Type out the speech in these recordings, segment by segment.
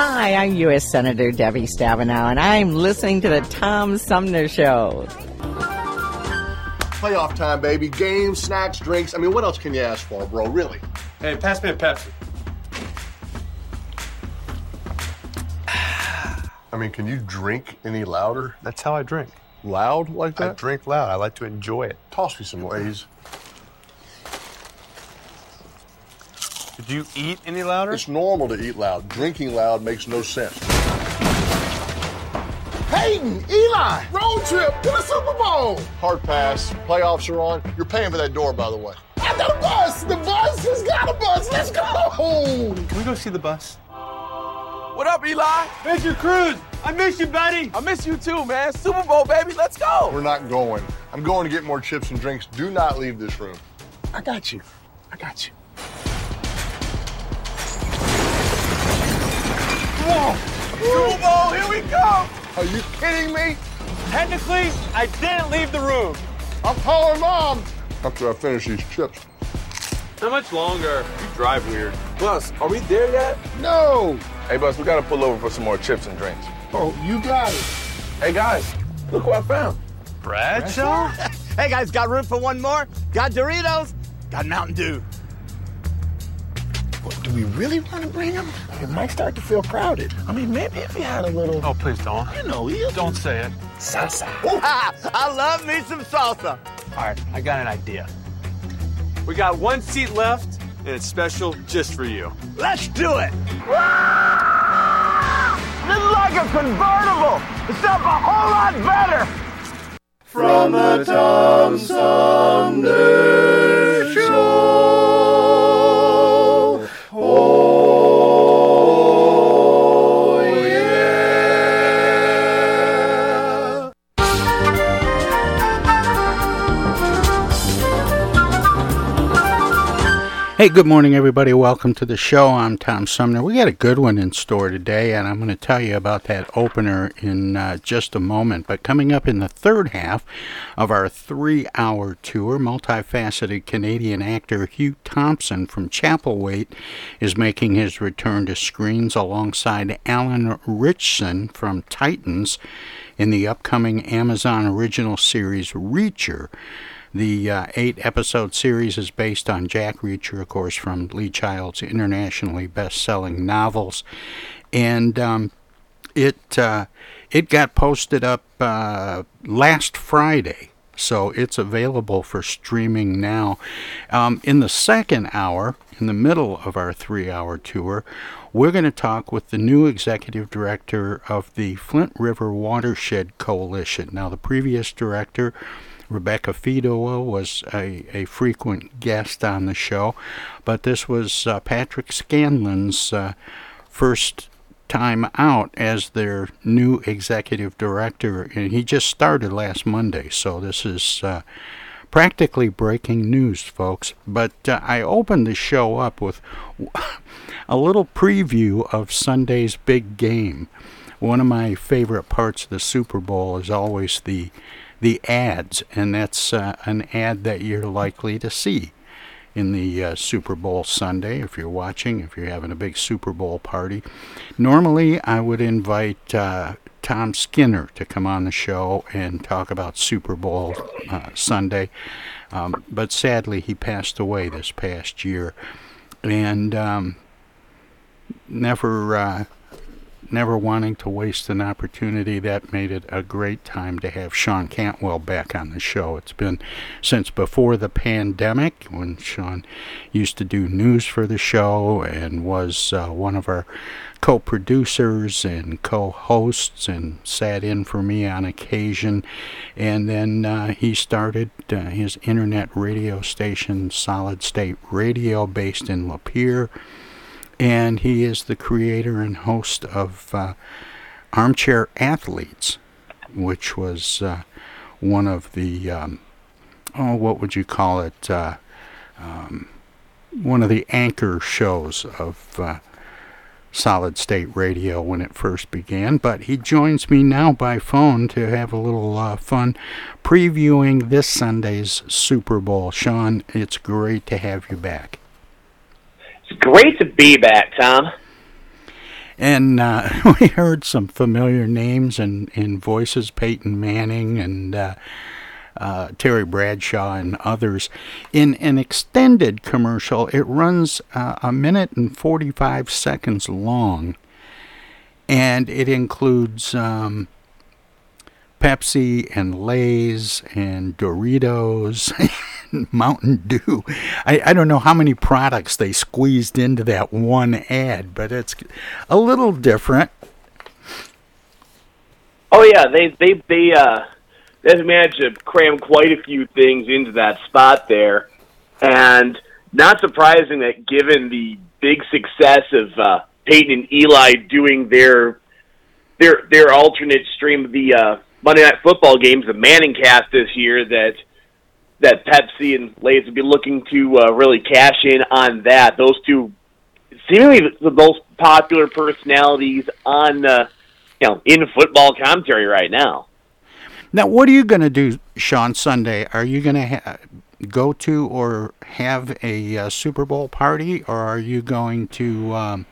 Hi, I'm U.S. Senator Debbie Stabenow, and I'm listening to the Tom Sumner Show. Playoff time, baby. Games, snacks, drinks. I mean, what else can you ask for, bro? Really? Hey, pass me a Pepsi. I mean, can you drink any louder? That's how I drink. Loud like that? I drink loud. I like to enjoy it. Toss me some ways. Did you eat any louder? It's normal to eat loud. Drinking loud makes no sense. Peyton, Eli, road trip to the Super Bowl. Hard pass. Playoffs are on. You're paying for that door, by the way. At the bus. The bus has got a bus. Let's go. Can we go see the bus? What up, Eli? Mr. Cruz, I miss you, buddy. I miss you too, man. Super Bowl, baby. Let's go. We're not going. I'm going to get more chips and drinks. Do not leave this room. I got you. I got you. Super Bowl, here we go. Are you kidding me? Technically, I didn't leave the room. I'm calling mom. After I finish these chips. How much longer? You drive weird. Bus, are we there yet? No. Hey, Bus, we gotta pull over for some more chips and drinks. Oh, you got it. Hey, guys, look what I found. Bradshaw? Hey guys, got room for one more? Got Doritos? Got Mountain Dew. What, do we really want to bring him? It might start to feel crowded. I mean, maybe if we had a little, Oh, please don't. you know, you Don't say it. salsa. Ha! I love me some salsa. All right, I got an idea. We got one seat left, and it's special just for you. Let's do it. This is like a convertible, except a whole lot better. From the Tom Sumner Show. Hey, good morning, everybody. Welcome to the show. I'm Tom Sumner. We got a good one in store today, and I'm going to tell you about that opener in uh, just a moment. But coming up in the third half of our three hour tour, multifaceted Canadian actor Hugh Thomson from Chapelwaite is making his return to screens alongside Alan Ritchson from Titans in the upcoming Amazon original series Reacher. The uh, eight episode series is based on Jack Reacher, of course, from Lee Child's internationally best selling novels. And um, it, uh, it got posted up uh, last Friday. So it's available for streaming now. Um, in the second hour, in the middle of our three hour tour, we're going to talk with the new executive director of the Flint River Watershed Coalition. Now, the previous director, Rebecca Fedewa was a, a frequent guest on the show, but this was uh, Patrick Scanlon's uh, first time out as their new executive director, and he just started last Monday, so this is uh, practically breaking news, folks. But uh, I opened the show up with a little preview of Sunday's big game. One of my favorite parts of the Super Bowl is always the the ads, and that's uh, an ad that you're likely to see in the uh, Super Bowl Sunday if you're watching, if you're having a big Super Bowl party. Normally, I would invite uh, Tom Skinner to come on the show and talk about Super Bowl uh, Sunday, um, but sadly, he passed away this past year, and um, never. Never wanting to waste an opportunity. That made it a great time to have Sean Cantwell back on the show. It's been since before the pandemic when Sean used to do news for the show and was uh, one of our co producers and co hosts and sat in for me on occasion. And then uh, he started uh, his internet radio station, Solid State Radio, based in Lapeer. And he is the creator and host of uh, Armchair Athletes, which was uh, one of the, um, oh, what would you call it? Uh, um, one of the anchor shows of uh, solid state radio when it first began, but he joins me now by phone to have a little uh, fun previewing this Sunday's Super Bowl. Sean, it's great to have you back. It's great to be back, Tom. And uh, we heard some familiar names and, and voices Peyton Manning and uh, uh, Terry Bradshaw and others. In an extended commercial, it runs uh, a minute and 45 seconds long, and it includes um, Pepsi and Lay's and Doritos. Mountain Dew. I, I don't know how many products they squeezed into that one ad, but it's a little different. Oh yeah, they they they uh they've managed to cram quite a few things into that spot there, and not surprising that given the big success of uh, Peyton and Eli doing their their their alternate stream of the uh, Monday Night Football games, the Manning Cast this year, that that Pepsi and Lay's would be looking to uh, really cash in on that. Those two seemingly the most popular personalities on uh, you know in football commentary right now. Now, what are you going to do, Sean, Sunday? Are you going to ha- go to or have a uh, Super Bowl party, or are you going to um,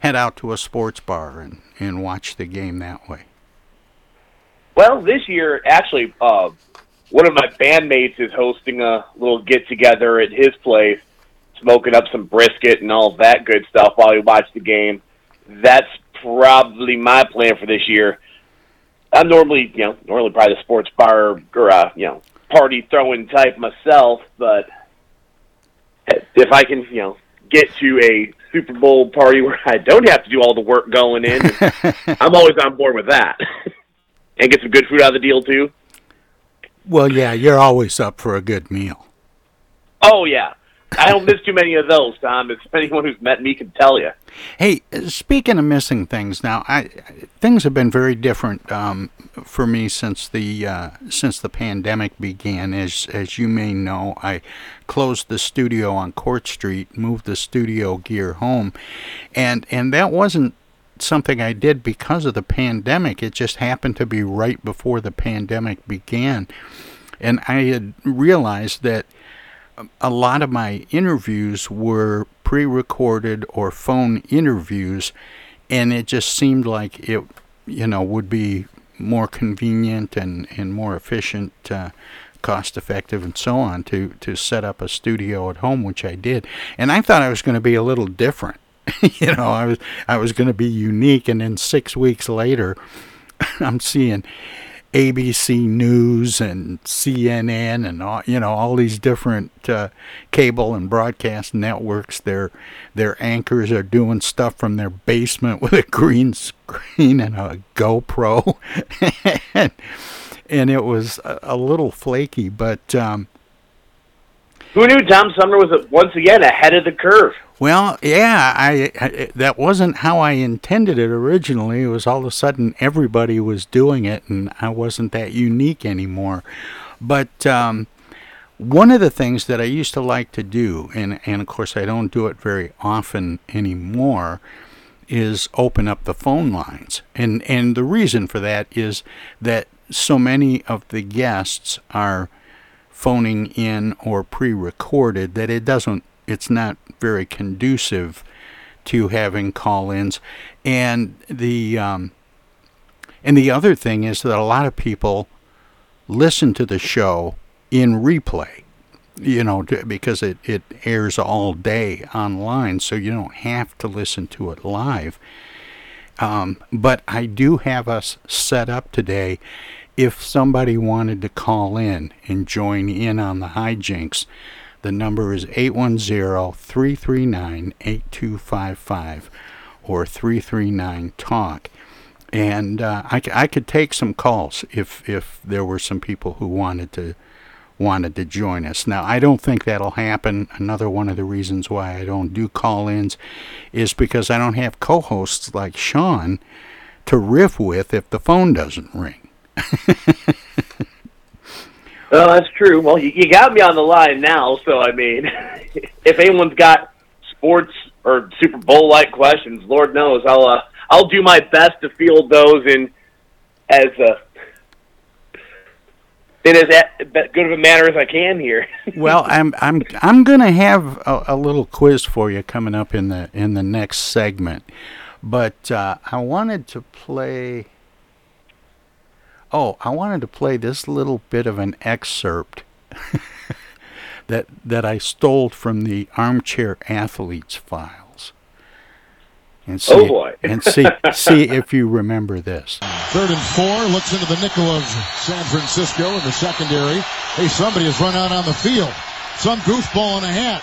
head out to a sports bar and, and watch the game that way? Well, this year, actually, uh, one of my bandmates is hosting a little get together at his place, smoking up some brisket and all that good stuff while we watch the game. That's probably my plan for this year. I'm normally, you know, normally probably the sports bar or uh, you know, party throwing type myself, but if I can, you know, get to a Super Bowl party where I don't have to do all the work going in, I'm always on board with that. and get some good food out of the deal too. Well, yeah, you're always up for a good meal. Oh yeah, I don't miss too many of those, Tom. As anyone who's met me can tell you. Hey, speaking of missing things, now I things have been very different um, for me since the uh, since the pandemic began. As as you may know, I closed the studio on Court Street, moved the studio gear home, and and that wasn't something I did because of the pandemic. It just happened to be right before the pandemic began, and I had realized that a lot of my interviews were pre-recorded or phone interviews and it just seemed like it you know would be more convenient and, and more efficient uh, cost effective and so on to to set up a studio at home which I did. And I thought I was going to be a little different you know I was I was going to be unique and then 6 weeks later I'm seeing ABC News and CNN and all, you know all these different uh, cable and broadcast networks. Their their anchors are doing stuff from their basement with a green screen and a GoPro, and, and it was a, a little flaky. But um, who knew Tom Sumner was once again ahead of the curve? Well, yeah, I, I, that wasn't how I intended it originally. It was all of a sudden everybody was doing it, and I wasn't that unique anymore. But um, one of the things that I used to like to do, and and of course I don't do it very often anymore, is open up the phone lines. And and the reason for that is that so many of the guests are phoning in or pre-recorded that it doesn't it's not very conducive to having call-ins, and the um, and the other thing is that a lot of people listen to the show in replay, you know, because it, it airs all day online, so you don't have to listen to it live. Um, but I do have us set up today. If somebody wanted to call in and join in on the hijinks, the number is 810 339 8255 or 339 TALK. And uh, I, I could take some calls if, if there were some people who wanted to wanted to join us. Now, I don't think that'll happen. Another one of the reasons why I don't do call ins is because I don't have co hosts like Sean to riff with if the phone doesn't ring. well, that's true. Well, you, you got me on the line now, so I mean, if anyone's got sports or Super Bowl like questions, Lord knows I'll uh, I'll do my best to field those in as uh, in as good of a manner as I can here. well, I'm I'm I'm to have a, a, little quiz for you coming up in the in the next segment, but uh, I wanted to play. Oh, I wanted to play this little bit of an excerpt that that I stole from the Armchair Athletes files. and oh, see, oh boy. and see see if you remember this. Third and four looks into the nickel of San Francisco in the secondary. Hey, somebody has run out on the field. Some goofball in a hat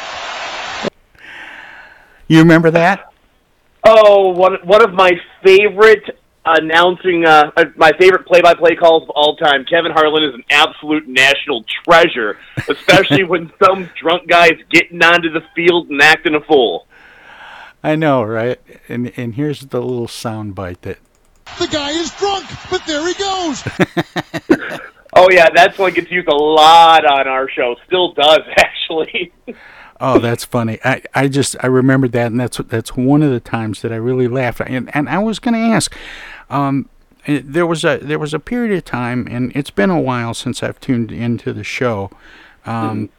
You remember that? Oh, one one of my favorite announcing, uh, uh my favorite play-by-play calls of all time. Kevin Harlan is an absolute national treasure, especially when some drunk guy's getting onto the field and acting a fool. I know, right? And and here's the little sound bite that. The guy is drunk, but there he goes. oh yeah, that's one gets used a lot on our show. Still does actually. Oh, that's funny. I, I just I remembered that, and that's that's one of the times that I really laughed. And and I was going to ask, um, eh, there was a there was a period of time, and it's been a while since I've tuned into the show, um,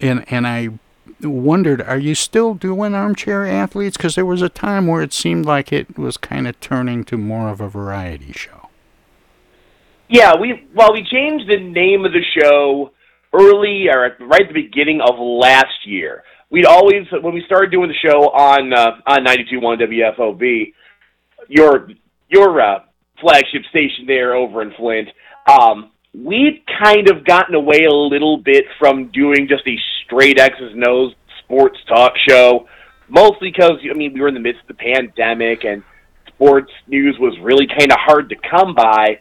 mm-hmm. and and I wondered, are you still doing armchair athletes? Because there was a time where it seemed like it was kind of turning to more of a variety show. Yeah, we well we changed the name of the show early or right at the beginning of last year. We'd always when we started doing the show on uh, on 92.1 WFOV, your your uh, flagship station there over in Flint. Um, we'd kind of gotten away a little bit from doing just a straight X's and sports talk show, mostly because I mean we were in the midst of the pandemic and sports news was really kind of hard to come by.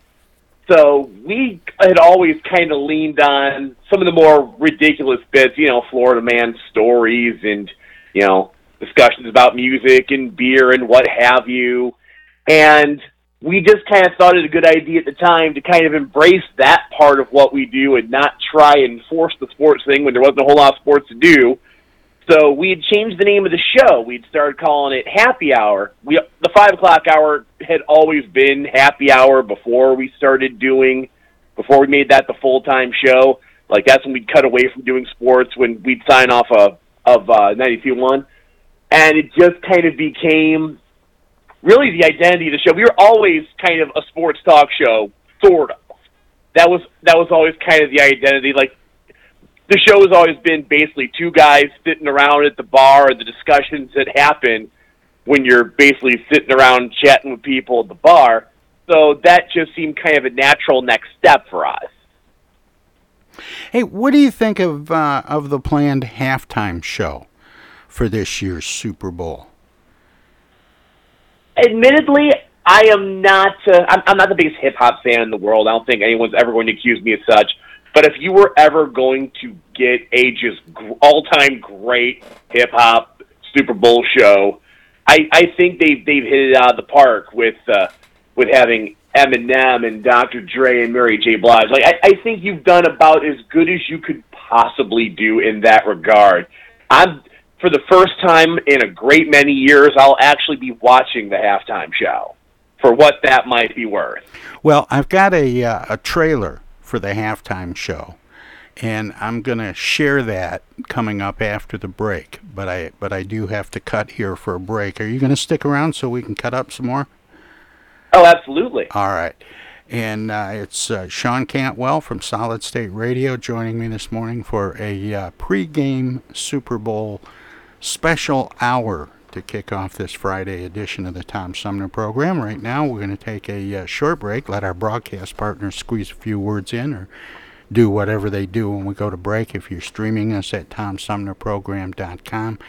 So we had always kind of leaned on some of the more ridiculous bits, you know, Florida man stories and, you know, discussions about music and beer and what have you. And we just kind of thought it a good idea at the time to kind of embrace that part of what we do and not try and force the sports thing when there wasn't a whole lot of sports to do. So we had changed the name of the show. We'd started calling it Happy Hour. We the five o'clock hour had always been Happy Hour before we started doing, before we made that the full time show. Like that's when we'd cut away from doing sports when we'd sign off of of uh, ninety two one, and it just kind of became really the identity of the show. We were always kind of a sports talk show, sort of. That was that was always kind of the identity. Like the show has always been basically two guys sitting around at the bar and the discussions that happen when you're basically sitting around chatting with people at the bar. So that just seemed kind of a natural next step for us. Hey, what do you think of uh, of the planned halftime show for this year's Super Bowl? Admittedly, I am not. Uh, I'm, I'm not the biggest hip hop fan in the world. I don't think anyone's ever going to accuse me of such. But if you were ever going to get a just all time great hip hop Super Bowl show, I, I think they've they've hit it out of the park with uh, with having Eminem and Dr. Dre and Mary J. Blige. Like I, I think you've done about as good as you could possibly do in that regard. I'm for the first time in a great many years, I'll actually be watching the halftime show. for what that might be worth. Well, I've got a uh, a trailer for the halftime show, and I'm going to share that coming up after the break. But I but I do have to cut here for a break. Are you going to stick around so we can cut up some more? Oh, absolutely. All right. And uh, it's uh, Sean Cantwell from Solid State Radio joining me this morning for a uh, pregame Super Bowl special hour to kick off this Friday edition of the Tom Sumner program. Right now, we're going to take a uh, short break, let our broadcast partners squeeze a few words in or do whatever they do when we go to break. If you're streaming us at TomSumnerProgram.com,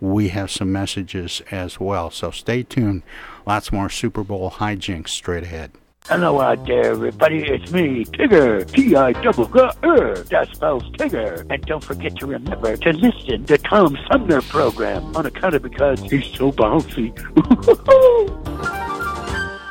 we have some messages as well. So stay tuned. Lots more Super Bowl hijinks straight ahead. Hello out there, everybody. It's me, Tigger. T-I-double-G-R. That spells Tigger. And don't forget to remember to listen to Tom Sumner program on account of because he's so bouncy.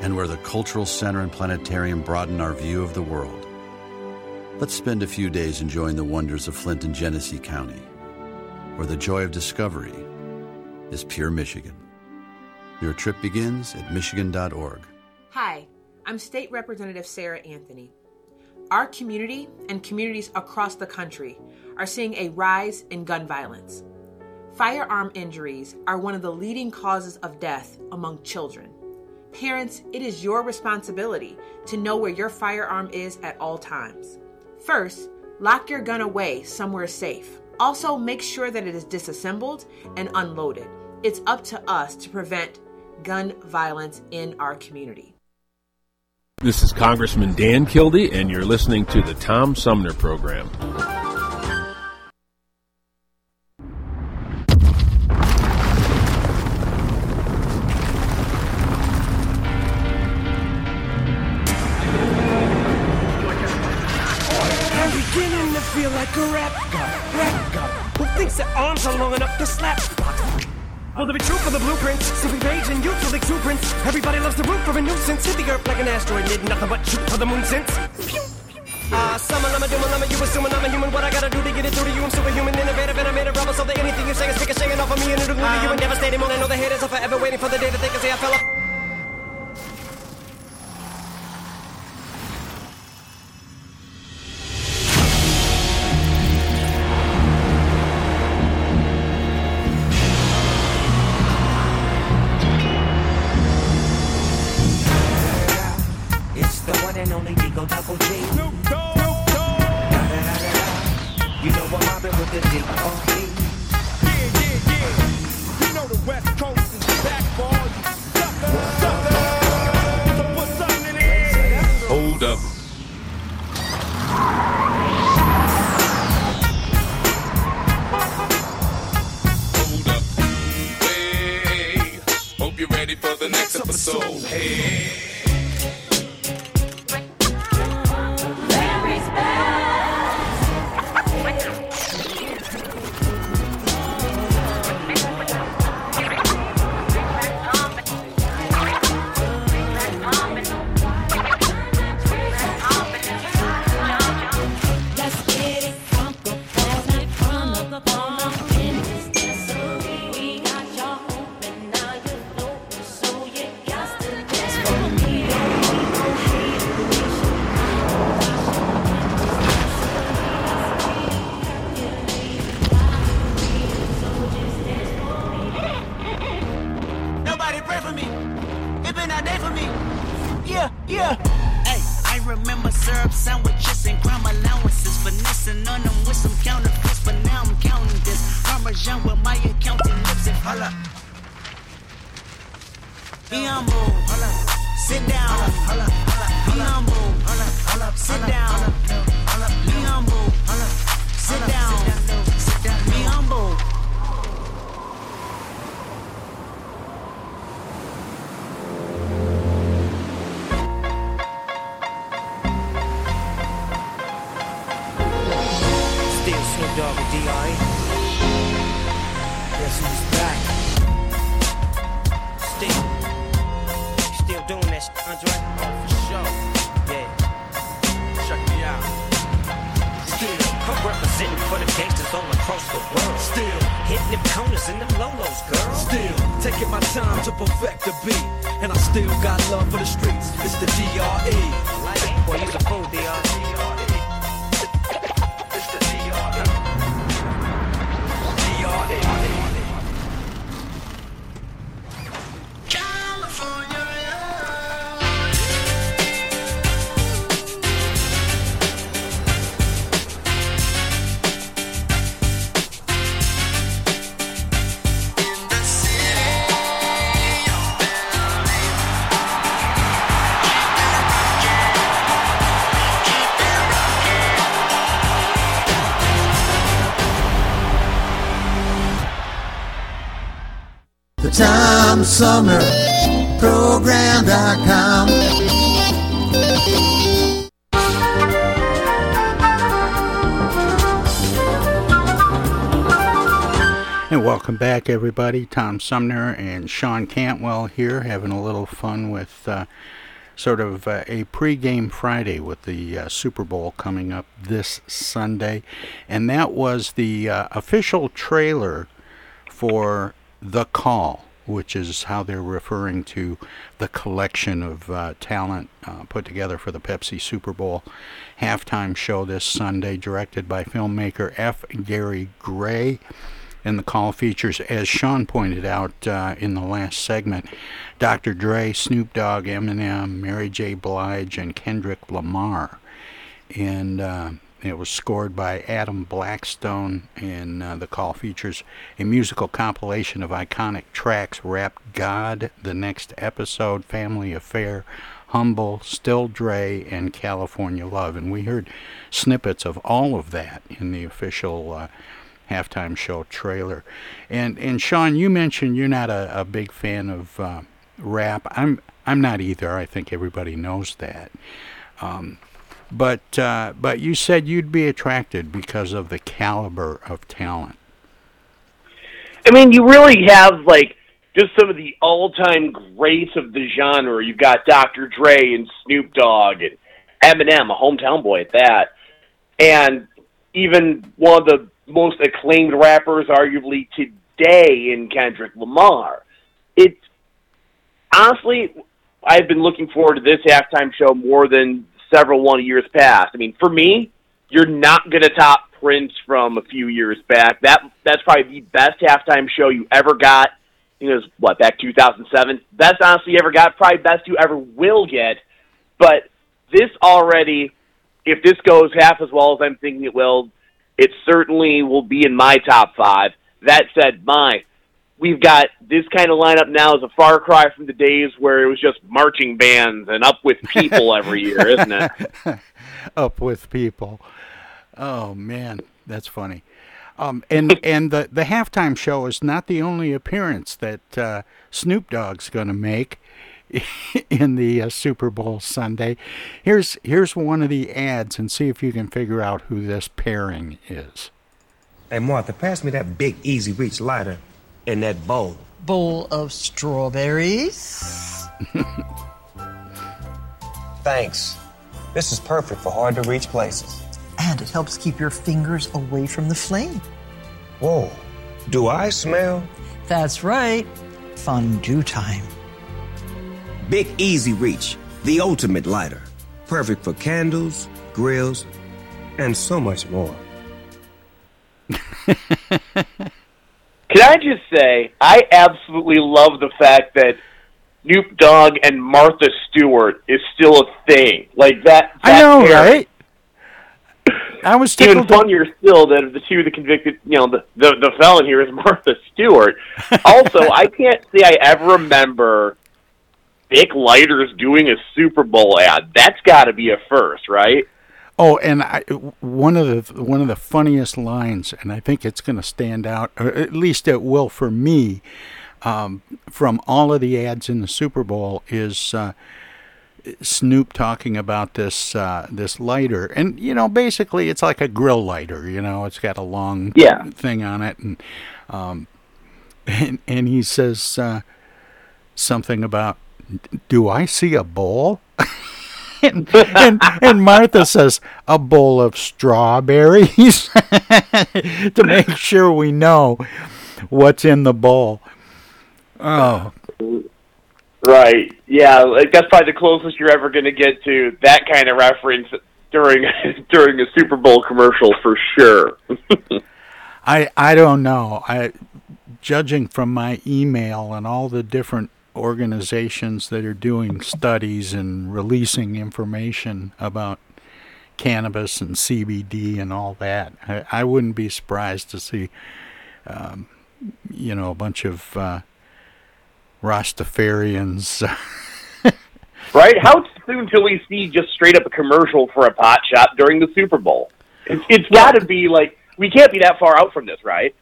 and where the cultural center and planetarium broaden our view of the world. Let's spend a few days enjoying the wonders of Flint and Genesee County, where the joy of discovery is pure Michigan. Your trip begins at Michigan.org. Hi, I'm State Representative Sarah Anthony. Our community and communities across the country are seeing a rise in gun violence. Firearm injuries are one of the leading causes of death among children. Parents, it is your responsibility to know where your firearm is at all times. First, lock your gun away somewhere safe. Also, make sure that it is disassembled and unloaded. It's up to us to prevent gun violence in our community. This is Congressman Dan Kildee, and you're listening to the Tom Sumner Program. Rap god, rap god, who thinks their arms are long enough to slap box. Will there be truth for the blueprints? Simply rage and youthful exuberance. Everybody loves the root for a nuisance. Hit the earth like an asteroid, did nothing but shoot for the moon since. Ah, uh, summon, I'm a doom, I'm a you assuming I'm a human. What I gotta do to get it through to you? I'm superhuman, innovative, and I made a rubber so that anything you say is shaking off of me and it'll glue to you and devastating. When I know the haters are forever waiting for the day that they can say I fell off. Tom Program.com. And welcome back, everybody. Tom Sumner and Sean Cantwell here, having a little fun with uh, sort of uh, a pregame Friday with the uh, Super Bowl coming up this Sunday. And that was the uh, official trailer for The Call, which is how they're referring to the collection of uh, talent uh, put together for the Pepsi Super Bowl halftime show this Sunday, directed by filmmaker F. Gary Gray. And the call features, as Sean pointed out uh, in the last segment, Dr. Dre, Snoop Dogg, Eminem, Mary J. Blige, and Kendrick Lamar. And uh, it was scored by Adam Blackstone, and uh, the call features a musical compilation of iconic tracks Rap God, The Next Episode, Family Affair, Humble, Still Dre, and California Love. And we heard snippets of all of that in the official uh, halftime show trailer. And and Sean, you mentioned you're not a, a big fan of uh, rap. I'm I'm not either. I think everybody knows that. Um, but uh, but you said you'd be attracted because of the caliber of talent. I mean, you really have like just some of the all-time greats of the genre. You've got Dr. Dre and Snoop Dogg and Eminem, a hometown boy at that, and even one of the most acclaimed rappers, arguably today, in Kendrick Lamar. It's honestly, I've been looking forward to this halftime show more than several one years past. I mean, for me, you're not going to top Prince from a few years back. That that's probably the best halftime show you ever got. You know, what back 2007, best honestly you ever got. Probably best you ever will get. But this already, if this goes half as well as I'm thinking it will, it certainly will be in my top five. That said, my we've got this kind of lineup now is a far cry from the days where it was just marching bands and up with people every year, isn't it? Up with people. Oh man, that's funny. Um, and and the the halftime show is not the only appearance that uh, Snoop Dogg's going to make in the uh, Super Bowl Sunday. Here's here's one of the ads, and see if you can figure out who this pairing is. Hey, Martha, pass me that big Easy Reach lighter in that bowl. Bowl of strawberries. Thanks. This is perfect for hard to reach places. And it helps keep your fingers away from the flame. Whoa. Do I smell? That's right. Fondue time. Big Easy Reach, the ultimate lighter. Perfect for candles, grills, and so much more. Can I just say, I absolutely love the fact that Snoop Dogg and Martha Stewart is still a thing. Like that. I know, right? I was Even funnier still that the two the convicted, you know, the, the the felon here is Martha Stewart. Also, I can't say I ever remember Bic Lighters doing a Super Bowl ad. That's got to be a first, right? Oh, and I, one of the one of the funniest lines, and I think it's going to stand out, or at least it will for me, um, from all of the ads in the Super Bowl is uh, Snoop talking about this uh, this lighter, and you know, basically it's like a grill lighter. You know, it's got a long Yeah. thing on it, and um, and and he says uh, something about, "Do I see a bowl?" and, and and Martha says a bowl of strawberries to make sure we know what's in the bowl. Oh, Right. Yeah, like that's probably the closest you're ever going to get to that kind of reference during during a Super Bowl commercial for sure. I I don't know. I judging from my email and all the different organizations that are doing studies and releasing information about cannabis and CBD and all that, I, I wouldn't be surprised to see, um, you know, a bunch of uh, Rastafarians. right? How soon till we see just straight up a commercial for a pot shop during the Super Bowl? It's, it's got to be like we can't be that far out from this, right?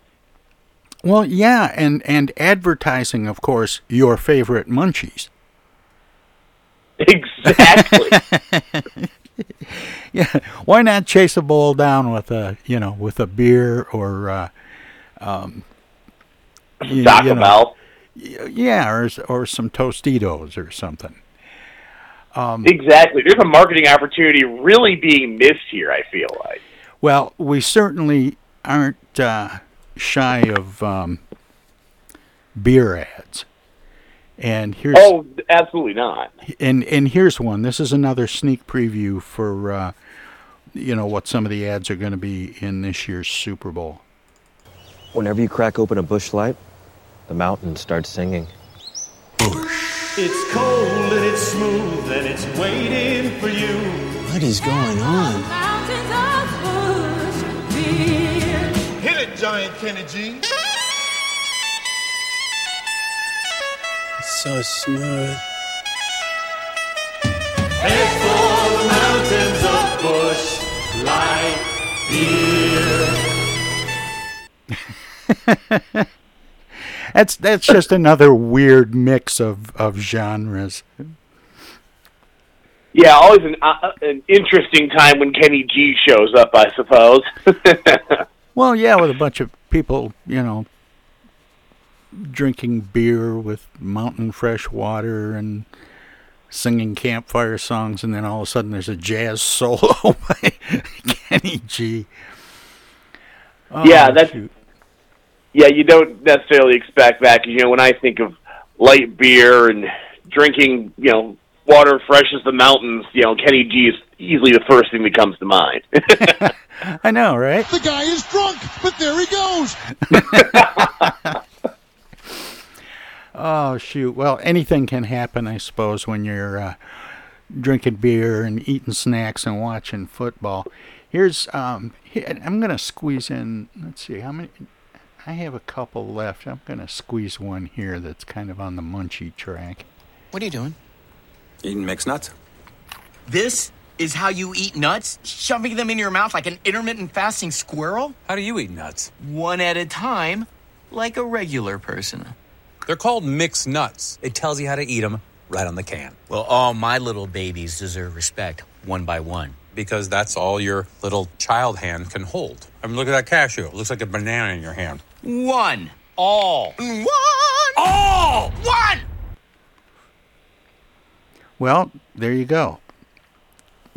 Well, yeah, and and advertising, of course, your favorite munchies. Exactly. yeah, why not chase a bowl down with a you know with a beer or uh, um, you- Taco you know, Bell. yeah, or or some Tostitos or something. Um, Exactly. There's a marketing opportunity really being missed here. I feel like. Well, we certainly aren't uh, shy of um, beer ads. And here's Oh, absolutely not. and and here's one. This is another sneak preview for uh, you know what some of the ads are going to be in this year's Super Bowl. Whenever you crack open a Busch Light, the mountain starts singing. Busch. It's cold and it's smooth and it's waiting for you. What is going on? giant Kenny G. It's so smooth. It's for the mountains of Busch Light beer. that's that's just another weird mix of, of genres. Yeah, always an uh, an interesting time when Kenny G shows up, I suppose. Well, yeah, with a bunch of people, you know, drinking beer with mountain fresh water and singing campfire songs, and then all of a sudden there's a jazz solo by Kenny G. Oh, yeah, that's shoot. yeah. You don't necessarily expect that 'cause, you know when I think of light beer and drinking, you know, water fresh as the mountains. You know, Kenny G is easily the first thing that comes to mind. I know, right? The guy is drunk, but there he goes. Oh shoot! Well, anything can happen, I suppose, when you're uh, drinking beer and eating snacks and watching football. Here's um, I'm gonna squeeze in. Let's see how many. I have a couple left. I'm gonna squeeze one here that's kind of on the munchy track. What are you doing? Eating mixed nuts? This is how you eat nuts? Shoving them in your mouth like an intermittent fasting squirrel? How do you eat nuts? One at a time, like a regular person. They're called mixed nuts. It tells you how to eat them right on the can. Well, all my little babies deserve respect, one by one. Because that's all your little child hand can hold. I mean, look at that cashew. It looks like a banana in your hand. One. All. One. All. One. Well, there you go.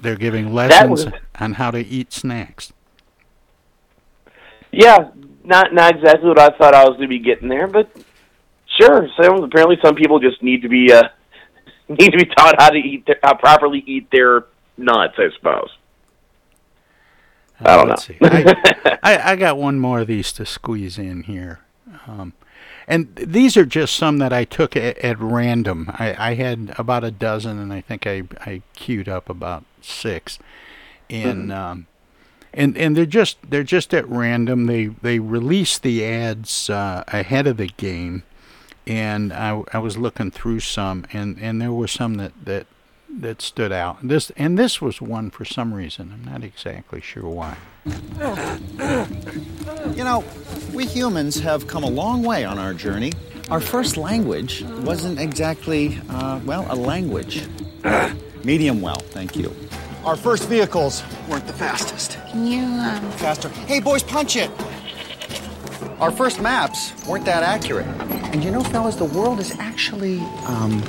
They're giving lessons was- on how to eat snacks. yeah, not not exactly what I thought I was going to be getting there, but sure. So apparently, some people just need to be uh, need to be taught how to eat their, how properly eat their nuts. I suppose. I don't Uh, know. see. I, I, I got one more of these to squeeze in here. Um, and these are just some that I took at, at random. I, I had about a dozen, and I think I, I queued up about six. And um, and and they're just they're just at random. They they release the ads uh, ahead of the game, and I, I was looking through some, and, and there were some that, that that stood out. This and this was one for some reason. I'm not exactly sure why. You know, we humans have come a long way on our journey. Our first language wasn't exactly, uh, well, a language. Medium well, thank you. Our first vehicles weren't the fastest. Can you, um, Faster. Hey, boys, punch it! Our first maps weren't that accurate. And you know, fellas, the world is actually, um,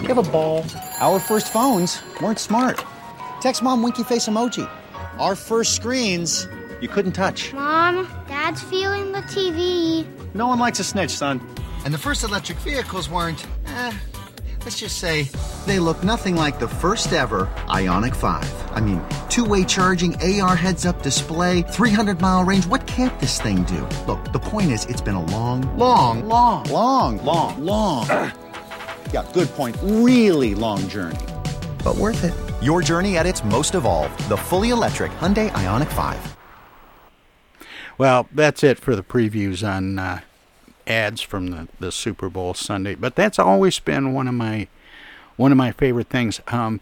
you have a ball. Our first phones weren't smart. Text mom winky face emoji. Our first screens you couldn't touch. Mom, Dad's feeling the TV. No one likes a snitch, son. And the first electric vehicles weren't, eh, let's just say, they look nothing like the first ever Ioniq 5. I mean, two way charging, AR heads up display, 300 mile range. What can't this thing do? Look, the point is, it's been a long, long, long, Long, long, long. yeah, good point. Really long journey. but worth it. Your journey at its most evolved. The fully electric Hyundai Ioniq 5. Well, that's it for the previews on uh, ads from the, the Super Bowl Sunday. But that's always been one of my one of my favorite things. Um,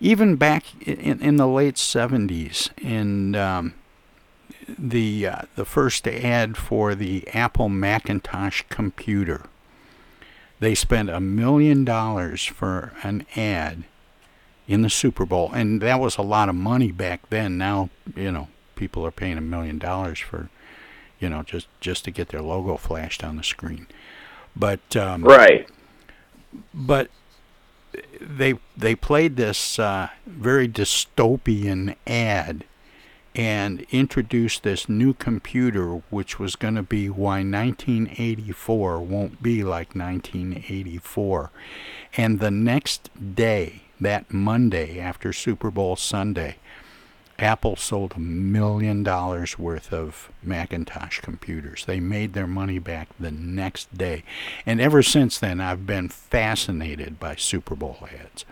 even back in, in the late '70s, and um, the uh, the first ad for the Apple Macintosh computer, they spent a million dollars for an ad in the Super Bowl, and that was a lot of money back then. Now, you know, people are paying a million dollars for, you know, just just to get their logo flashed on the screen. But um, Right. But they they played this uh, very dystopian ad and introduced this new computer, which was going to be why 1984 won't be like 1984. And the next day, that Monday after Super Bowl Sunday, Apple sold a million dollars worth of Macintosh computers. They made their money back the next day. And ever since then, I've been fascinated by Super Bowl ads.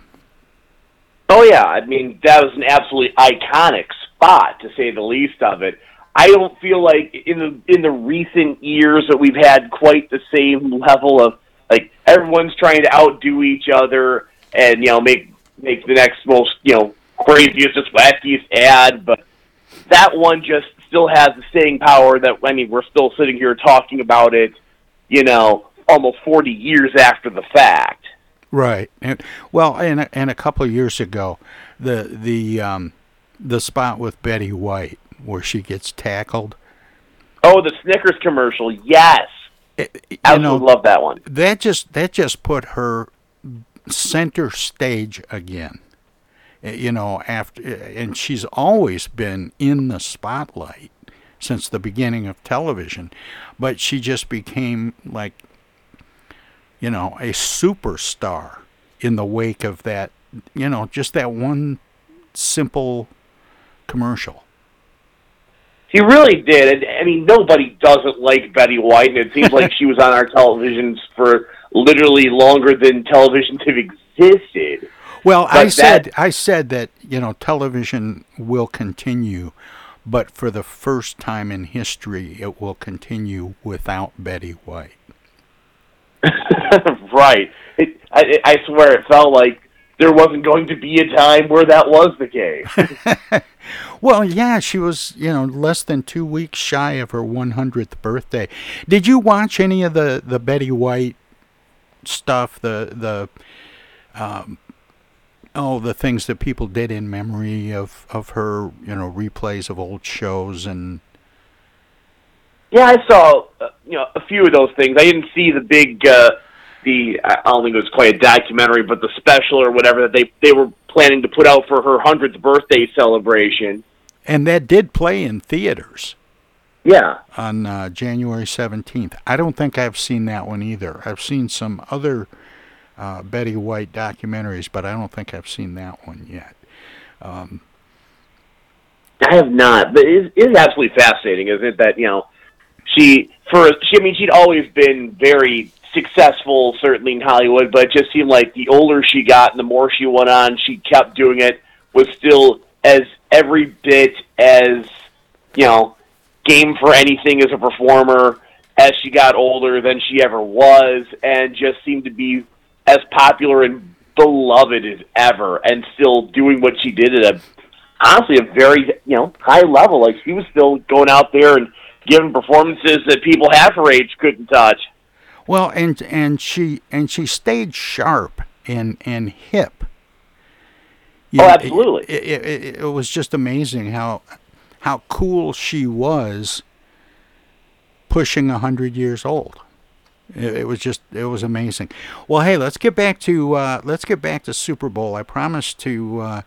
Oh yeah, I mean that was an absolutely iconic spot to say the least of it. I don't feel like in the in the recent years that we've had quite the same level of like everyone's trying to outdo each other and you know make make the next most you know craziest, just wackiest ad. But that one just still has the staying power that I mean we're still sitting here talking about it, you know, almost 40 years after the fact. Right. And, well, and a- and a couple of years ago, the the um, the spot with Betty White where she gets tackled. Oh, the Snickers commercial. Yes. I absolutely love that one. That just that just put her center stage again. Uh, You know, after and she's always been in the spotlight since the beginning of television, but she just became like you know, a superstar in the wake of that, you know, just that one simple commercial. He really did. And, I mean, nobody doesn't like Betty White, and it seems like she was on our televisions for literally longer than televisions have existed. Well, I But said that- I said that, you know, television will continue, but for the first time in history it will continue without Betty White. right. It, I, I swear it felt like there wasn't going to be a time where that was the case. Well, yeah, she was, you know, less than 2 weeks shy of her 100th birthday. Did you watch any of the the Betty White stuff, the the um oh, the things that people did in memory of of her, you know, replays of old shows and Yeah, I saw uh, you know a few of those things. I didn't see the big uh the I don't think it was quite a documentary, but the special or whatever that they they were planning to put out for her hundredth birthday celebration. and that did play in theaters. Yeah. On uh, January 17th. I don't think I've seen that one either. I've seen some other uh, Betty White documentaries, but I don't think I've seen that one yet. Um, I have not, but it is, absolutely fascinating, isn't it? That you know, she for she. I mean, she'd always been very successful, certainly in Hollywood, but it just seemed like the older she got and the more she went on, she kept doing it. Was still as every bit as you know, game for anything as a performer as she got older than she ever was, and just seemed to be as popular and beloved as ever, and still doing what she did at a honestly a very you know high level. Like she was still going out there and giving performances that people half her age couldn't touch. well, and and she and she stayed sharp and and hip. You Oh, know, absolutely. It, it, it, it was just amazing how how cool she was pushing a hundred years old. It, it was just it was amazing. Well, hey, let's get back to uh, let's get back to Super Bowl. I promised to uh,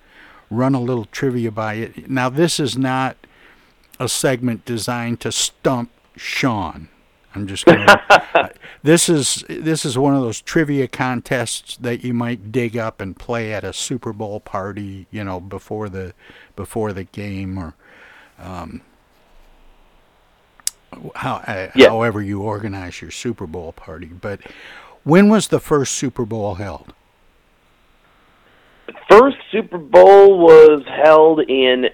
run a little trivia by it. Now, this is not a segment designed to stump Sean. I'm just going to. this is this is one of those trivia contests that you might dig up and play at a Super Bowl party, you know, before the before the game or um, how uh, however you organize your Super Bowl party. But when was the first Super Bowl held? First Super Bowl was held in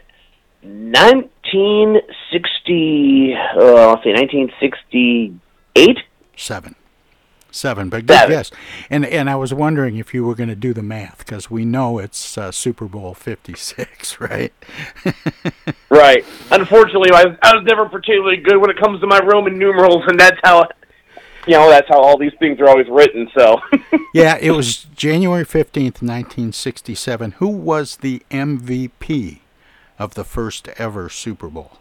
1960. Uh, let's see, 1968. Seven. Seven, but good Seven. guess. And and I was wondering if you were going to do the math because we know it's uh, Super Bowl Fifty Six, right? Right. Unfortunately, I, I was never particularly good when it comes to my Roman numerals, and that's how, you know, that's how all these things are always written. So, yeah, it was January fifteenth, nineteen sixty-seven. Who was the MVP of the first ever Super Bowl?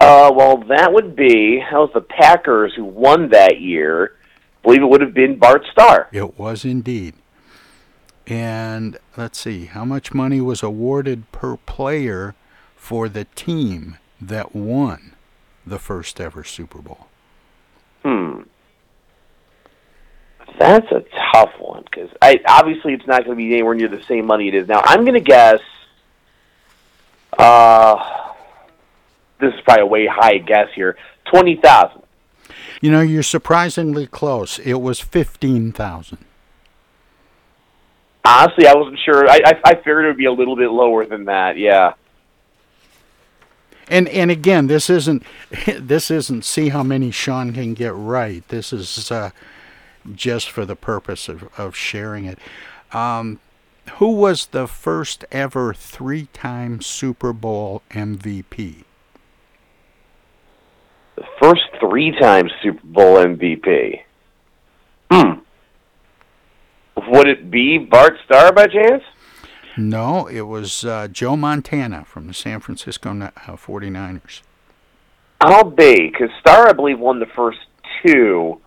uh, well, that would be that was the Packers who won that year. I believe it would have been Bart Starr. It was indeed. And let's see, how much money was awarded per player for the team that won the first ever Super Bowl? Hmm. That's a tough one because I obviously it's not going to be anywhere near the same money it is now. I'm going to guess. Uh, this is probably a way high guess here. Twenty thousand. You know, you're surprisingly close. It was 15,000. Honestly, I wasn't sure. I, I I figured it would be a little bit lower than that. Yeah. And and again, this isn't this isn't see how many Sean can get right. This is uh, just for the purpose of, of sharing it. Um, who was the first ever three-time Super Bowl MVP? The first three-time Super Bowl MVP. Hmm. Would it be Bart Starr by chance? No, it was uh, Joe Montana from the San Francisco uh, 49ers. I'll be because Starr, I believe, won the first two,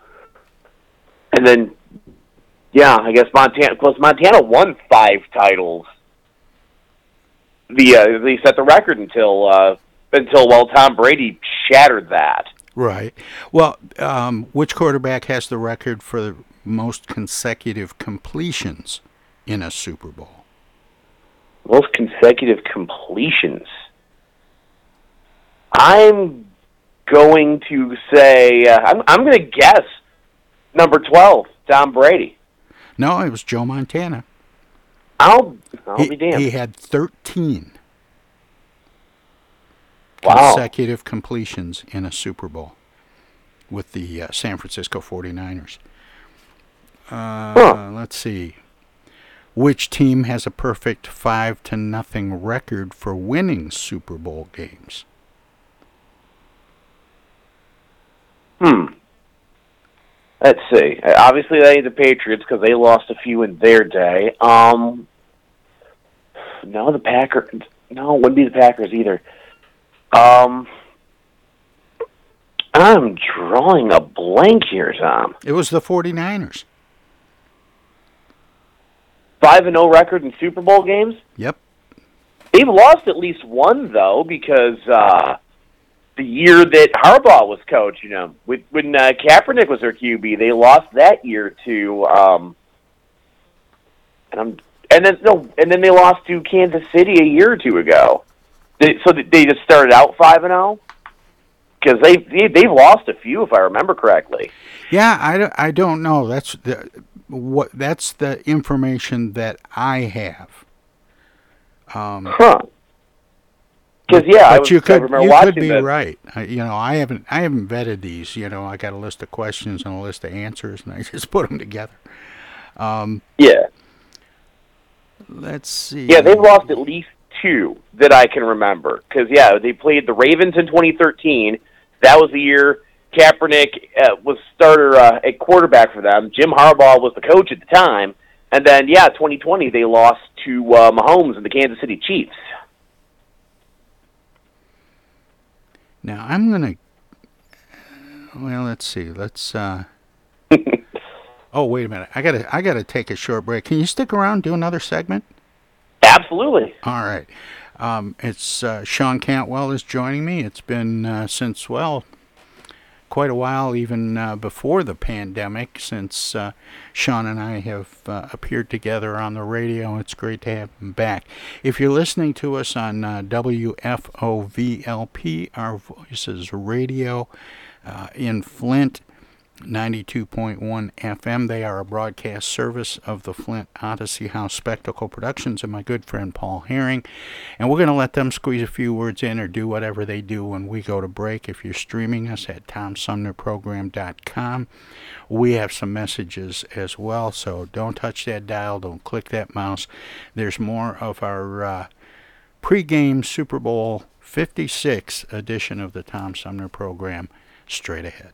and then yeah, I guess Montana. Close Montana won five titles. The uh, they set the record until uh, until well Tom Brady shattered that. Right. Well, um, which quarterback has the record for the most consecutive completions in a Super Bowl? Most consecutive completions. I'm going to say uh, I'm I'm going to guess number twelve, Tom Brady. No, it was Joe Montana. I'll I'll he, be damned. He had 13 Wow. consecutive completions in a Super Bowl with the uh, San Francisco 49ers. Uh, Let's see. Which team has a perfect 5 to nothing record for winning Super Bowl games? Hmm. Let's see. Uh, Obviously, that ain't the Patriots because they lost a few in their day. Um, no, the Packers. No, it wouldn't be the Packers either. Um, I'm drawing a blank here, Tom. It was the 49ers. Five and zero record in Super Bowl games. Yep. They've lost at least one though, because uh, the year that Harbaugh was coach, you know, with, when uh, Kaepernick was their QB, they lost that year to, um, and I'm, and then no, and then they lost to Kansas City a year or two ago. They, so they just started out five and zero because they, they they've lost a few, if I remember correctly. Yeah, I, don't- I don't know. That's the what that's the information that I have. Um, Huh. Because yeah, I but was, you could you could be right. I, you know, I haven't I haven't vetted these. You know, I got a list of questions and a list of answers, and I just put them together. Um, Yeah. let's see. Yeah, they've lost at least two that I can remember. Because yeah, they played the Ravens in 2013. That was the year Kaepernick uh, was starter uh, at quarterback for them. Jim Harbaugh was the coach at the time. And then yeah, 2020 they lost to uh, Mahomes and the Kansas City Chiefs. Now I'm gonna. Well, let's see. Let's. uh Oh wait a minute. I gotta I gotta take a short break. Can you stick around do another segment? Absolutely. All right. Um, it's uh, Sean Cantwell is joining me. It's been uh, since well, quite a while, even uh, before the pandemic, since uh, Sean and I have uh, appeared together on the radio. It's great to have him back. If you're listening to us on uh, WFOVLP, Our Voices Radio, in Flint. 92.1 FM. They are a broadcast service of the Flint Odyssey House Spectacle Productions and my good friend Paul Herring. And we're going to let them squeeze a few words in or do whatever they do when we go to break. If you're streaming us at TomSumnerProgram.com, we have some messages as well. So don't touch that dial, don't click that mouse. There's more of our uh, pregame Super Bowl 56 edition of the Tom Sumner program straight ahead.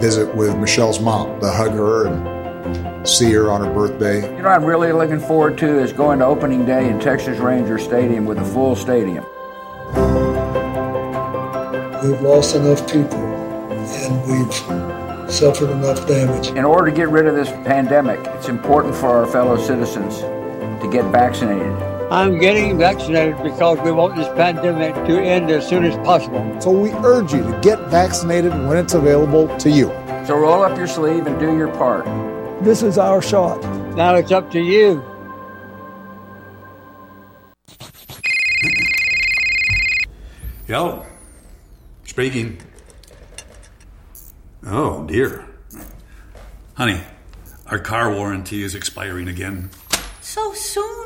visit with Michelle's mom, to hug her and see her on her birthday. You know, what I'm really looking forward to is going to opening day in Texas Ranger Stadium with a full stadium. We've lost enough people and we've suffered enough damage. In order to get rid of this pandemic, it's important for our fellow citizens to get vaccinated. I'm getting vaccinated because we want this pandemic to end as soon as possible. So we urge you to get vaccinated when it's available to you. So roll up your sleeve and do your part. This is our shot. Now it's up to you. Yo, speaking. Oh, dear. Honey, our car warranty is expiring again. So soon?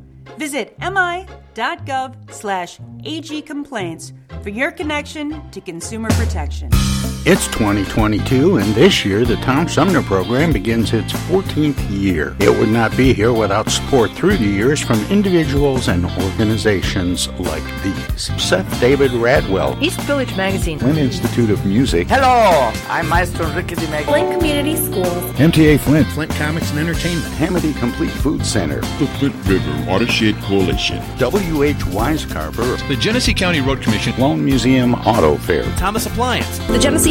Visit mi.gov slash agcomplaints for your connection to consumer protection. It's 2022, and this year the Tom Sumner program begins its 14th year. It would not be here without support through the years from individuals and organizations like these. Seth David Radwell, East Village Magazine, Flint Institute of Music, Hello, I'm Maestro Ricky Di Flint Community Schools. MTA Flint, Flint Comics and Entertainment, Hamady Complete Food Center, the Flint River Watershed Coalition, W.H. Wisecarver, the Genesee County Road Commission, Sloan Museum Auto Fair, Thomas Appliance, the Genesee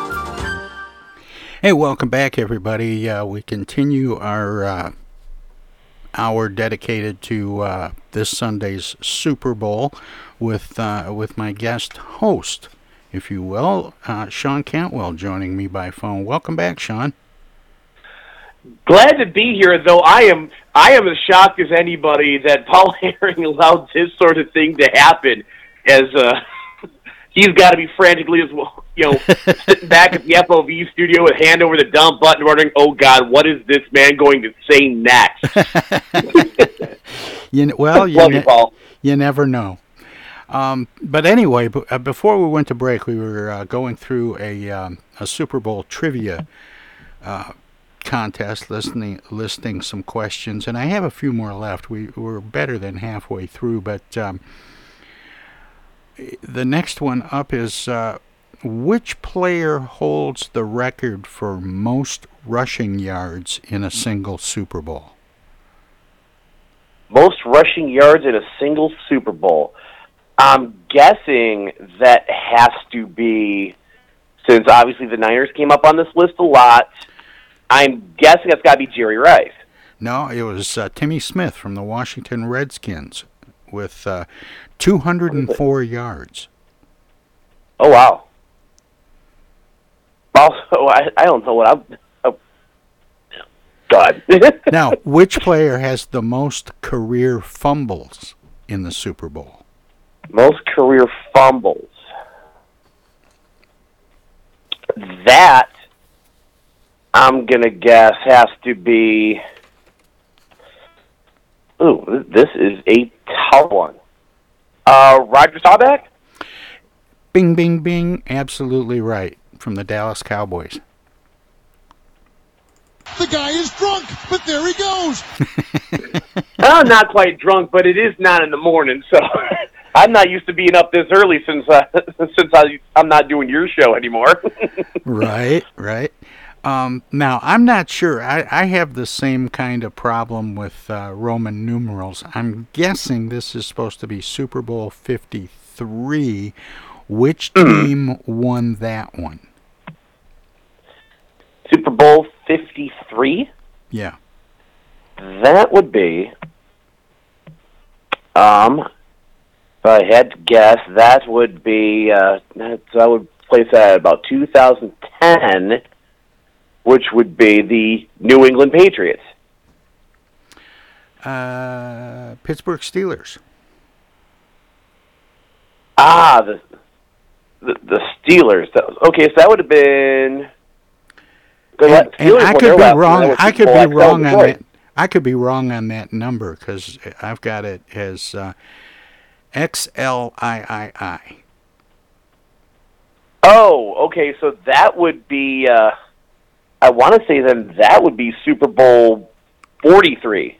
Hey, welcome back, everybody. Uh, we continue our uh, hour dedicated to uh, this Sunday's Super Bowl with uh, with my guest host, if you will, uh, Sean Cantwell, joining me by phone. Welcome back, Sean. Glad to be here, though I am I am as shocked as anybody that Paul Herring allowed this sort of thing to happen. As uh, he's got to be frantically as well, you know, sitting back at the FOV studio with hand over the dump button, wondering, "Oh God, what is this man going to say next?" you well, you, ne- you, you never know. Um, but anyway, b- uh, before we went to break, we were uh, going through a um, a Super Bowl trivia uh, contest, listening listing some questions, and I have a few more left. We we're better than halfway through, but um, the next one up is uh, which player holds the record for most rushing yards in a single Super Bowl? Most rushing yards in a single Super Bowl. I'm guessing that has to be, since obviously the Niners came up on this list a lot. I'm guessing that's got to be Jerry Rice. No, it was uh, Timmy Smith from the Washington Redskins with uh, 204 yards. Oh wow. Also, I, I don't know what I'm. Oh, God. now, which player has the most career fumbles in the Super Bowl? Most career fumbles. That I'm gonna guess has to be. Ooh, this is a tough one. Uh, Roger Staubach. Bing, bing, bing. Absolutely right. From the Dallas Cowboys. The guy is drunk, but there he goes. I'm not quite drunk, but it is not in the morning, so I'm not used to being up this early since uh, since I, I'm not doing your show anymore. right, right. Um, now, I'm not sure. I, I have the same kind of problem with uh, Roman numerals. I'm guessing this is supposed to be Super Bowl 53. Which team won that one? Super Bowl 53? Yeah. That would be, um, if I had to guess, that would be, uh, I would place that at about 2010, which would be the New England Patriots. Uh, Pittsburgh Steelers. Ah, the the, the Steelers. Okay, so that would have been. And, and I could be last one. That wrong. I could be wrong on that. I could be wrong on that number because I've got it as uh, XLIII. Oh, okay. So that would be. Uh, I want to say then that would be Super Bowl forty-three.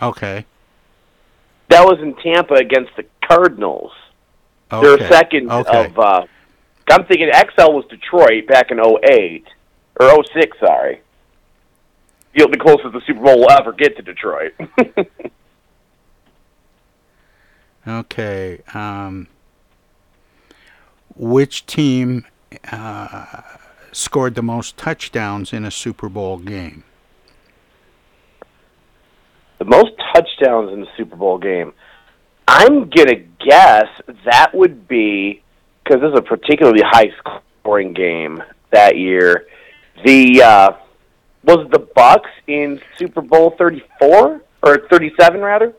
Okay. That was in Tampa against the Cardinals. Their Okay. second Okay. of. Uh, I'm thinking XL was Detroit back in 08 or 06, Sorry. The the closest the Super Bowl will ever get to Detroit. Okay. Um, which team uh, scored the most touchdowns in a Super Bowl game? the most touchdowns in a Super Bowl game. I'm gonna guess that would be because this is a particularly high scoring game that year. The uh, was the Bucs in Super Bowl 34 or 37 rather.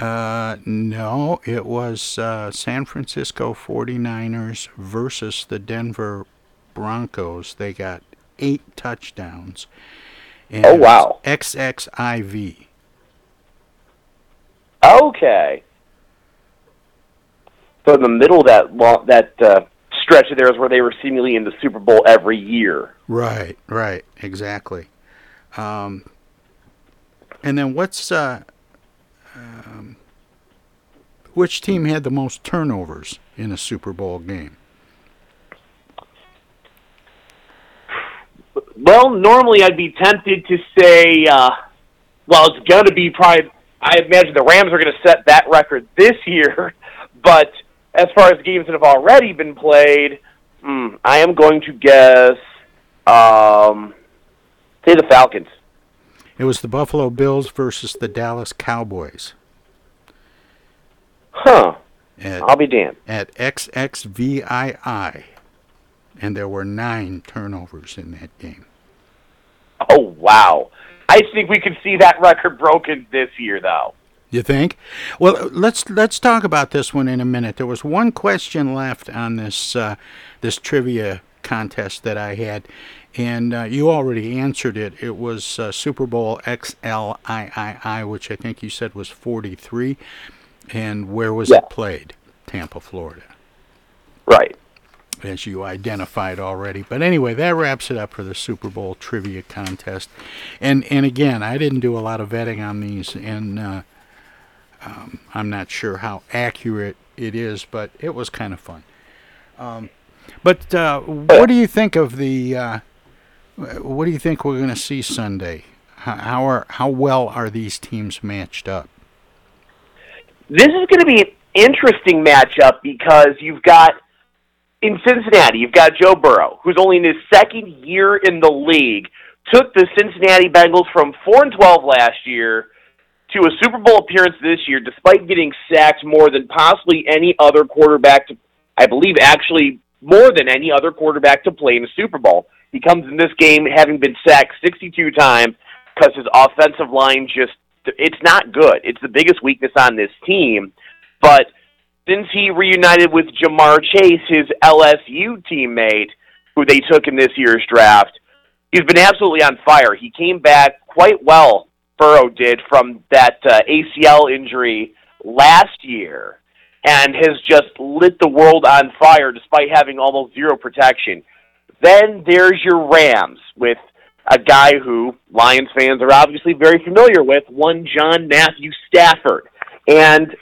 Uh, no, it was uh, San Francisco 49ers versus the Denver Broncos. They got eight touchdowns. And Oh, wow. XXIV. Okay. So in the middle of that long, that uh, stretch of theirs where they were seemingly in the Super Bowl every year. Right, right, exactly. Um, and then what's uh, um, which team had the most turnovers in a Super Bowl game? Well, normally I'd be tempted to say, uh, well, it's going to be probably. I imagine the Rams are going to set that record this year. But as far as games that have already been played, hmm, I am going to guess, um, say the Falcons. It was the Buffalo Bills versus the Dallas Cowboys. Huh. At, I'll be damned. At XXVII. And there were nine turnovers in that game. Oh wow! I think we could see that record broken this year, though. You think? Well, let's let's talk about this one in a minute. There was one question left on this uh, this trivia contest that I had, and uh, you already answered it. It was uh, Super Bowl XLIII, which I think you said was 43. And where was Yeah. it played? Tampa, Florida. Right. As you identified already. But anyway, that wraps it up for the Super Bowl trivia contest. And and again, I didn't do a lot of vetting on these, and uh, um, I'm not sure how accurate it is, but it was kind of fun. Um, but uh, what do you think of the? Uh, what do you think we're going to see Sunday? How, how are how well are these teams matched up? This is going to be an interesting matchup because you've got in Cincinnati, you've got Joe Burrow, who's only in his second year in the league, took the Cincinnati Bengals from four and twelve last year to a Super Bowl appearance this year, despite getting sacked more than possibly any other quarterback to, I believe, actually more than any other quarterback to play in a Super Bowl. He comes in this game having been sacked 62 times because his offensive line just it's not good. It's the biggest weakness on this team. But since he reunited with Ja'Marr Chase, his LSU teammate, who they took in this year's draft, he's been absolutely on fire. He came back quite well, Burrow did, from that uh, ACL injury last year. and has just lit the world on fire despite having almost zero protection. Then there's your Rams with a guy who Lions fans are obviously very familiar with, one John Matthew Stafford. And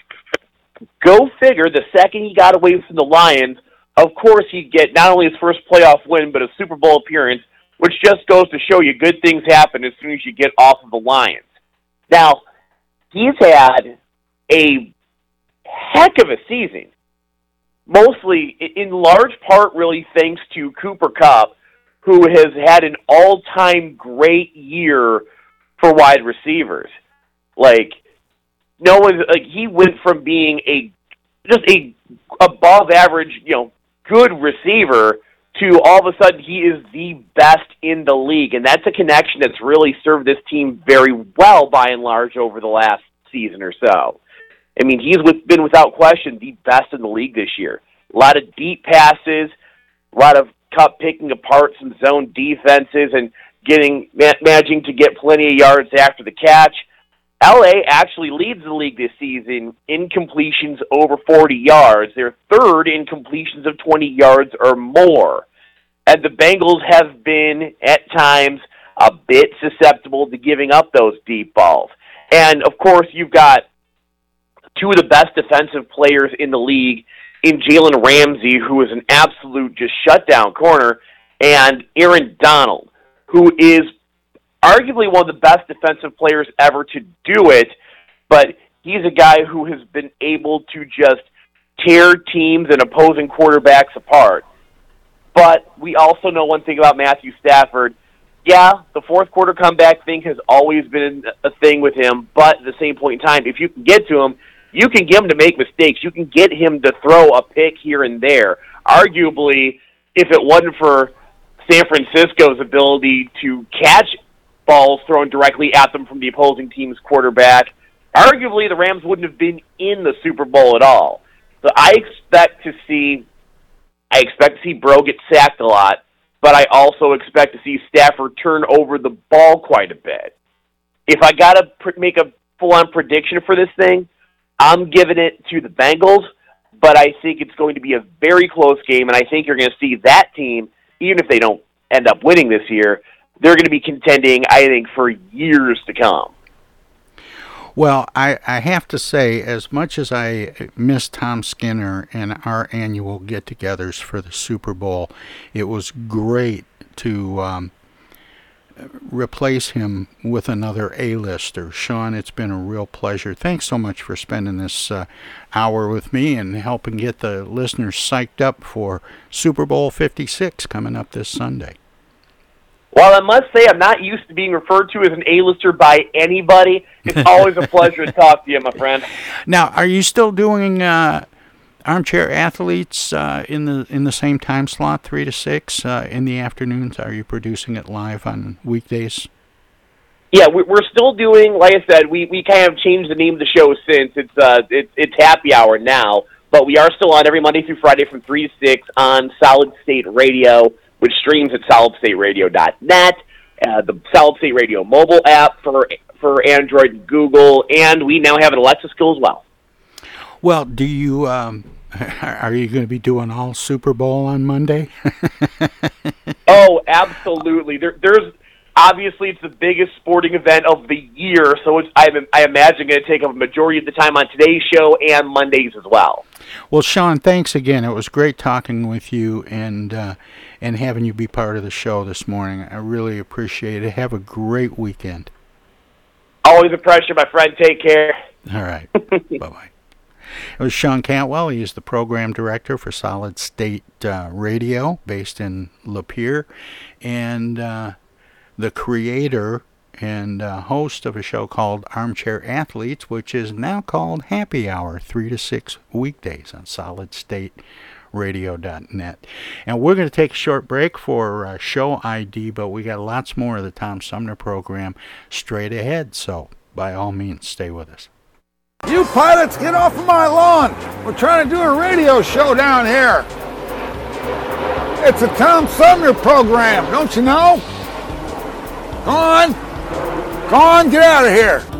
go figure, the second he got away from the Lions, of course he'd get not only his first playoff win, but a Super Bowl appearance, which just goes to show you good things happen as soon as you get off of the Lions. Now, he's had a heck of a season. Mostly, in large part, really thanks to Cooper Kupp, who has had an all-time great year for wide receivers. Like, no one, like he went from being a just a above average, you know, good receiver to all of a sudden he is the best in the league, and that's a connection that's really served this team very well by and large over the last season or so. I mean, he's with, been without question the best in the league this year. A lot of deep passes, a lot of Kupp picking apart some zone defenses and getting managing to get plenty of yards after the catch. LA actually leads the league this season in completions over 40 yards. They're third in completions of 20 yards or more. And the Bengals have been, at times, a bit susceptible to giving up those deep balls. And, of course, you've got two of the best defensive players in the league in Jalen Ramsey, who is an absolute just shutdown corner, and Aaron Donald, who is arguably one of the best defensive players ever to do it, but he's a guy who has been able to just tear teams and opposing quarterbacks apart. But we also know one thing about Matthew Stafford. Yeah, the fourth quarter comeback thing has always been a thing with him, but at the same point in time, if you can get to him, you can get him to make mistakes. You can get him to throw a pick here and there. Arguably, if it wasn't for San Francisco's ability to catch balls thrown directly at them from the opposing team's quarterback, arguably the Rams wouldn't have been in the Super Bowl at all. So I expect to see, I expect to see Bro get sacked a lot, but I also expect to see Stafford turn over the ball quite a bit. If I got to pr- make a full-on prediction for this thing, I'm giving it to the Bengals, but I think it's going to be a very close game, and I think you're going to see that team, even if they don't end up winning this year, they're going to be contending, I think, for years to come. Well, I, I have to say, as much as I miss Tom Skinner and our annual get togethers for the Super Bowl, it was great to um, replace him with another A-lister. Sean, it's been a real pleasure. Thanks so much for spending this uh, hour with me and helping get the listeners psyched up for Super Bowl 56 coming up this Sunday. Well, I must say I'm not used to being referred to as an A-lister by anybody. It's always a pleasure to talk to you, my friend. Now, are you still doing uh, armchair athletes uh, in the in the same time slot, three to six uh, in the afternoons? Are you producing it live on weekdays? Yeah, we're still doing. Like I said, we we kind of changed the name of the show since it's uh it's it's happy hour now, but we are still on every Monday through Friday from three to six on Solid State Radio, which streams at solidstateradio.net. Uh, the Solid State Radio mobile app for for Android and Google, and we now have an Alexa skill as well. Well, do you um, are you going to be doing all Super Bowl on Monday? oh, absolutely. There, there's obviously it's the biggest sporting event of the year, so it's I, I imagine going to take up a majority of the time on today's show and Mondays as well. Well, Sean, thanks again. It was great talking with you and uh, and having you be part of the show this morning. I really appreciate it. Have a great weekend. Always a pleasure, my friend. Take care. All right. bye bye. It was Sean Cantwell. He is the program director for Solid State uh, Radio, based in Lapeer, and uh, the creator and uh, host of a show called Armchair Athletes, which is now called Happy Hour, 3 to 6 weekdays on solidstateradio.net. And we're going to take a short break for uh, show ID, but we got lots more of the Tom Sumner program straight ahead, so by all means, stay with us. You pilots, get off of my lawn! We're trying to do a radio show down here. It's a Tom Sumner program, don't you know? Go on. Go on, get out of here.